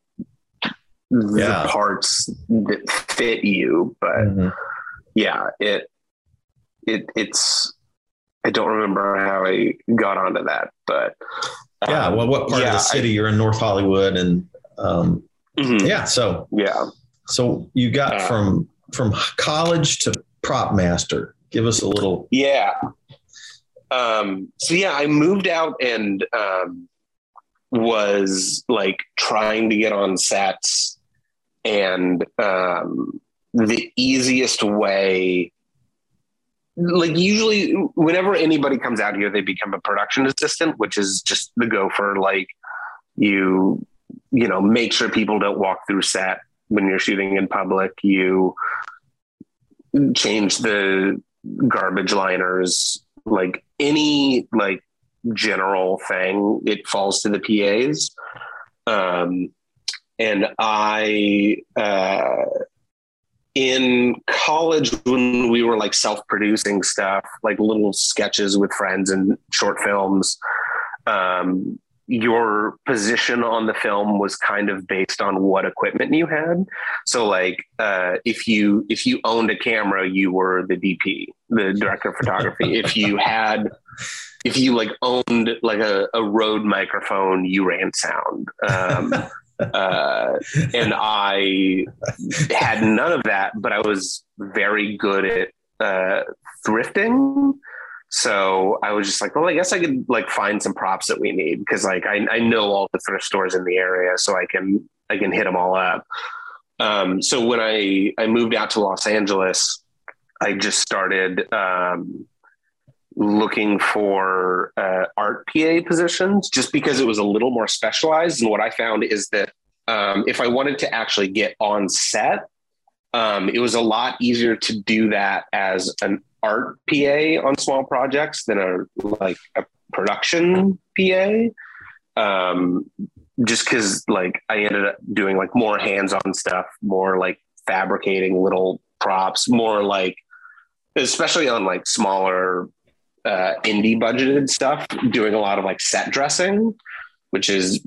S2: the
S1: Yeah.
S2: parts that fit you. But
S1: Mhm.
S2: Yeah, it it it's I don't remember how I got onto that, but
S1: Yeah.
S2: um,
S1: Well, what part
S2: yeah,
S1: of the city you're in North Hollywood and, um,
S2: I- mhm,
S1: yeah. So,
S2: yeah.
S1: so you got
S2: Uh,
S1: from, from college to prop master. Give us a little,
S2: Yeah. Um, so yeah, I moved out and um, was like trying to get on sets, and um, the easiest way, like usually, whenever anybody comes out here, they become a production assistant, which is just the gopher. Like you, you know, make sure people don't walk through set when you're shooting in public. You change the garbage liners, like any like general thing, it falls to the PAs. Um, and I, uh, in college, when we were like self producing stuff, like little sketches with friends and short films, um, your position on the film was kind of based on what equipment you had. So like uh, if you if you owned a camera, you were the DP, the director of photography. if you had if you like owned like a, a Rode microphone, you ran sound. Um, uh, and I had none of that, but I was very good at uh, thrifting. So I was just like, well, I guess I could like find some props that we need because like I, I know all the thrift stores in the area, so I can I can hit them all up. Um, so when I I moved out to Los Angeles, I just started um, looking for uh, art PA positions just because it was a little more specialized. And what I found is that um, if I wanted to actually get on set, um, it was a lot easier to do that as an art PA on small projects than a like a production PA. Um, just because like I ended up doing like more hands-on stuff, more like fabricating little props, more like especially on like smaller uh, indie budgeted stuff, doing a lot of like set dressing, which is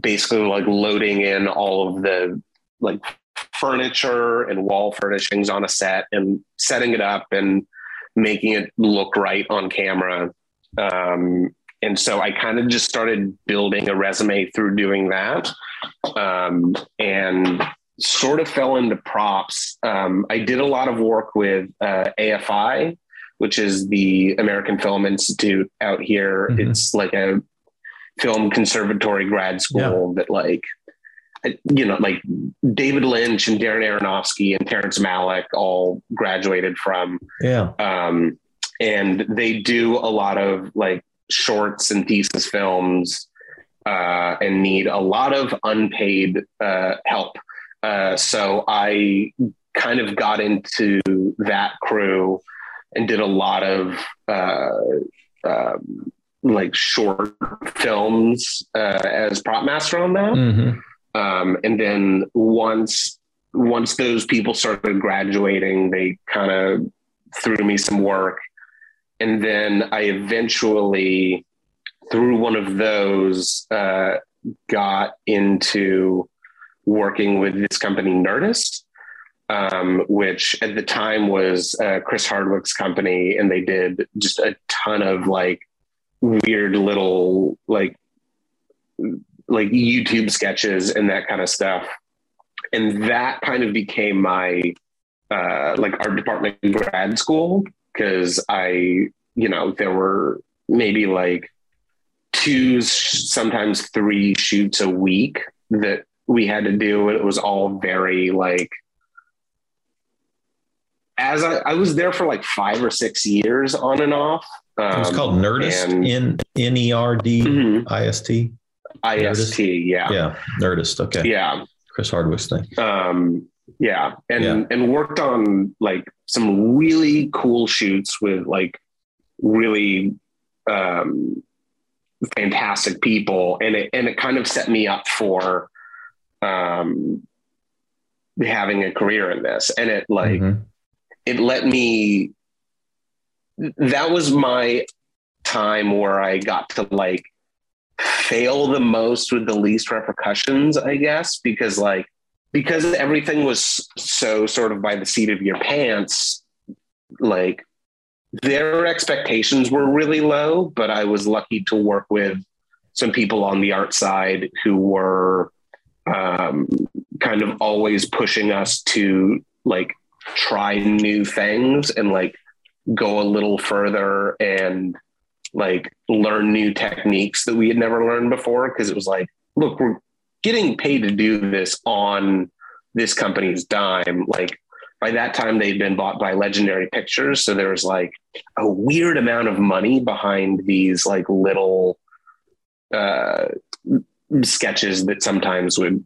S2: basically like loading in all of the like furniture and wall furnishings on a set and setting it up and making it look right on camera. Um, and so I kind of just started building a resume through doing that um, and sort of fell into props. Um, I did a lot of work with uh, AFI, which is the American Film Institute out here. Mm-hmm. It's like a film conservatory grad school yeah. that like you know, like David Lynch and Darren Aronofsky and Terrence Malick all graduated from.
S1: Yeah.
S2: Um, and they do a lot of like shorts and thesis films uh, and need a lot of unpaid uh, help. Uh, so I kind of got into that crew and did a lot of uh, um, like short films uh, as prop master on that. Mm-hmm. Um, and then once once those people started graduating, they kind of threw me some work. And then I eventually, through one of those, uh, got into working with this company, Nerdist, um, which at the time was uh, Chris Hardwick's company. And they did just a ton of like weird little, like, like YouTube sketches and that kind of stuff. And that kind of became my uh, like art department grad school because I, you know, there were maybe like two, sometimes three shoots a week that we had to do. and It was all very like, as I, I was there for like five or six years on and off.
S1: Um, it was called Nerdist, N N E R D I S T.
S2: IST, yeah.
S1: Yeah, Nerdist. Okay.
S2: Yeah.
S1: Chris Hardwick's thing.
S2: Um, yeah. And yeah. and worked on like some really cool shoots with like really um fantastic people and it and it kind of set me up for um having a career in this. And it like mm-hmm. It let me that was my time where I got to like fail the most with the least repercussions, I guess, because like because everything was so sort of by the seat of your pants, like their expectations were really low, but I was lucky to work with some people on the art side who were um, kind of always pushing us to like try new things and like go a little further and like learn new techniques that we had never learned before. Because it was like look we're getting paid to do this on this company's dime. Like by that time they'd been bought by legendary pictures. So there was like a weird amount of money behind these like little uh, sketches that sometimes would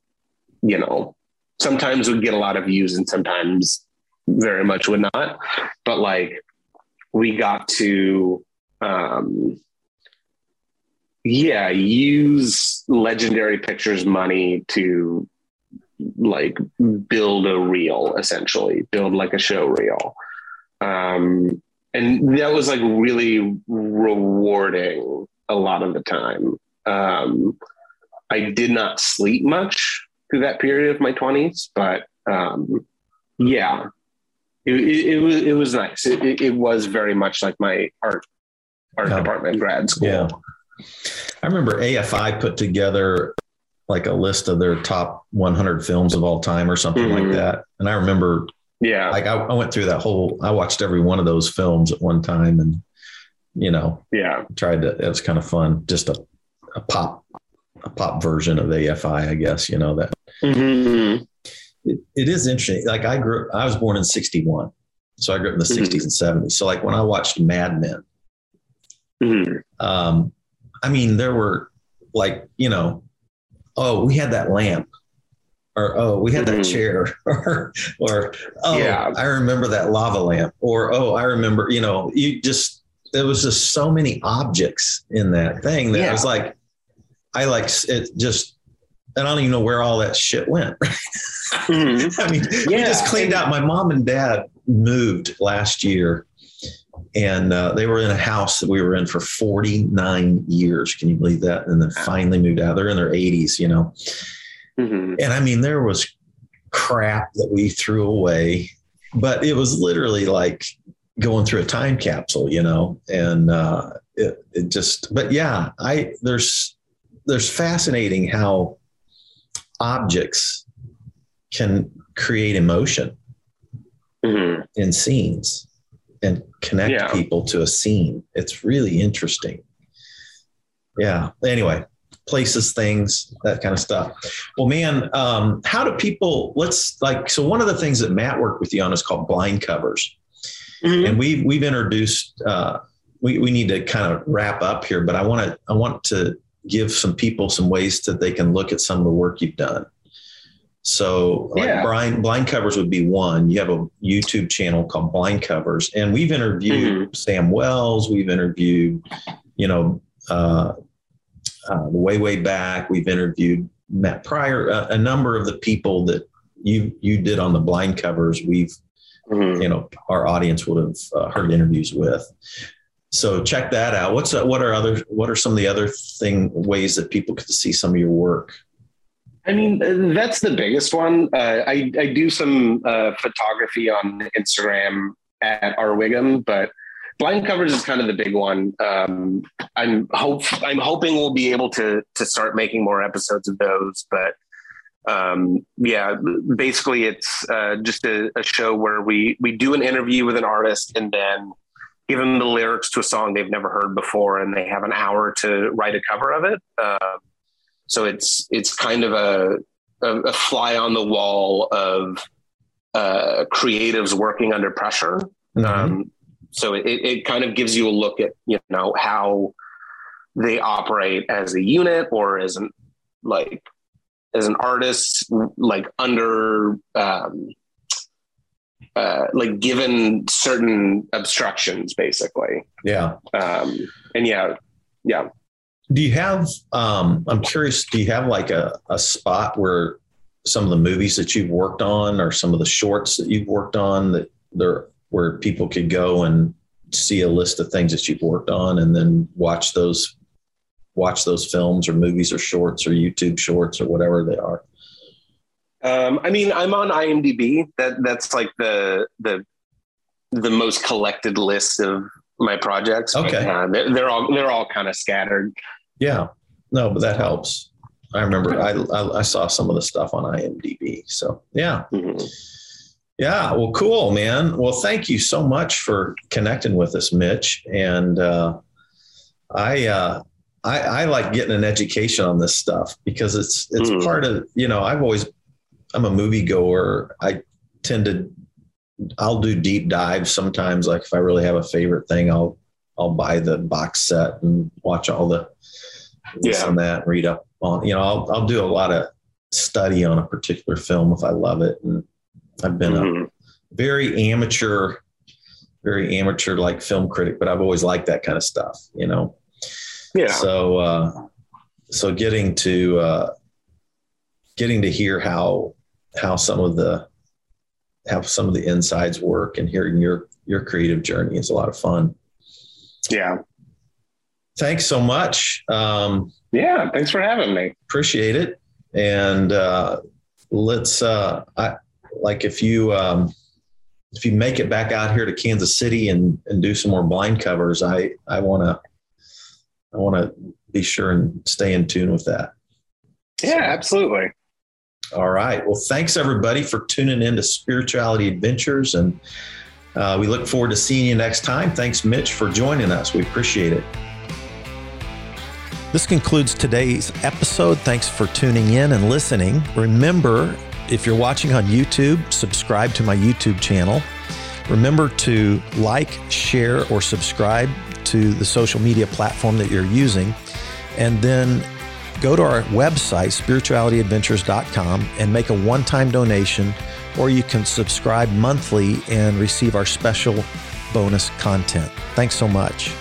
S2: you know sometimes would get a lot of views and sometimes very much would not. But like, we got to, um, yeah, use Legendary Pictures money to like build a reel, essentially, build like a show reel. Um, and that was like really rewarding a lot of the time. Um, I did not sleep much through that period of my 20s, but um, yeah, it, it, it, was it was nice. It, it, was very much like my art art yeah. department grad school.
S1: Yeah. I remember AFI put together like a list of their top 100 films of all time or something mm-hmm. like that, and I remember
S2: yeah,
S1: like I, I went through that whole. I watched every one of those films at one time, and you know,
S2: yeah,
S1: tried to. It was kind of fun, just a, a pop a pop version of AFI, I guess. You know that. Mm-hmm. It, it is interesting. Like I grew, I was born in '61, so I grew up in the mm-hmm. '60s and '70s. So like when I watched Mad Men, mm-hmm. um, I mean there were like you know, oh we had that lamp, or oh we had that mm-hmm. chair, or or oh yeah. I remember that lava lamp, or oh I remember you know you just there was just so many objects in that thing that yeah. I was like I like it just, I don't even know where all that shit went. mm-hmm. I mean, yeah. we just cleaned out. My mom and dad moved last year and uh, they were in a house that we were in for 49 years. Can you believe that? And then finally moved out. They're in their 80s, you know. Mm-hmm. And I mean, there was crap that we threw away, but it was literally like going through a time capsule, you know. And uh, it, it just, but yeah, I there's there's fascinating how objects can create emotion mm-hmm. in scenes and connect yeah. people to a scene. It's really interesting. Yeah. Anyway, places, things, that kind of stuff. Well, man, um, how do people? Let's like. So one of the things that Matt worked with you on is called blind covers, mm-hmm. and we've we've introduced. Uh, we we need to kind of wrap up here, but I want to I want to give some people some ways that they can look at some of the work you've done. So, like yeah. blind blind covers would be one. You have a YouTube channel called Blind Covers, and we've interviewed mm-hmm. Sam Wells. We've interviewed, you know, uh, uh, way way back. We've interviewed Matt Pryor. Uh, a number of the people that you you did on the blind covers. We've, mm-hmm. you know, our audience would have uh, heard interviews with so check that out. What's uh, what are other what are some of the other thing ways that people could see some of your work?
S2: I mean, that's the biggest one. Uh, I I do some uh, photography on Instagram at R Wiggum, but blind covers is kind of the big one. Um, I'm hope I'm hoping we'll be able to to start making more episodes of those, but um, yeah, basically it's uh, just a, a, show where we we do an interview with an artist and then give them the lyrics to a song they've never heard before, and they have an hour to write a cover of it. Uh, so it's it's kind of a, a, a fly on the wall of uh, creatives working under pressure. Mm-hmm. Um, so it, it kind of gives you a look at you know how they operate as a unit or as an like as an artist like under um, uh, like given certain obstructions, basically.
S1: Yeah.
S2: Um, and yeah, yeah.
S1: Do you have? Um, I'm curious. Do you have like a, a spot where some of the movies that you've worked on, or some of the shorts that you've worked on, that there where people could go and see a list of things that you've worked on, and then watch those watch those films or movies or shorts or YouTube shorts or whatever they are?
S2: Um, I mean, I'm on IMDb. That that's like the the the most collected list of my projects.
S1: Okay,
S2: uh, they're, they're, all they're all kind of scattered.
S1: Yeah, no, but that helps. I remember I, I, I saw some of the stuff on IMDb. So yeah. Mm-hmm. Yeah, well, cool, man. Well, thank you so much for connecting with us, Mitch. And uh, I, uh, I, I like getting an education on this stuff because it's it's mm. part of you know I've always I'm a movie goer. I tend to I'll do deep dives sometimes. Like if I really have a favorite thing, I'll I'll buy the box set and watch all the yeah. and that, and read up on. You know, I'll I'll do a lot of study on a particular film if I love it. And I've been mm-hmm. a very amateur, very amateur like film critic, but I've always liked that kind of stuff, you know.
S2: Yeah.
S1: So uh, so getting to uh, getting to hear how how some of the how some of the insides work and hearing your your creative journey is a lot of fun.
S2: Yeah.
S1: Thanks so much. Um,
S2: yeah. Thanks for having me.
S1: Appreciate it. And uh, let's uh, I like if you um, if you make it back out here to Kansas City and and do some more blind covers, I I want to I want to be sure and stay in tune with that.
S2: Yeah, so, absolutely.
S1: All right. Well, thanks everybody for tuning in to Spirituality Adventures, and uh, we look forward to seeing you next time. Thanks, Mitch, for joining us. We appreciate it. This concludes today's episode. Thanks for tuning in and listening. Remember, if you're watching on YouTube, subscribe to my YouTube channel. Remember to like, share, or subscribe to the social media platform that you're using. And then go to our website, spiritualityadventures.com, and make a one time donation, or you can subscribe monthly and receive our special bonus content. Thanks so much.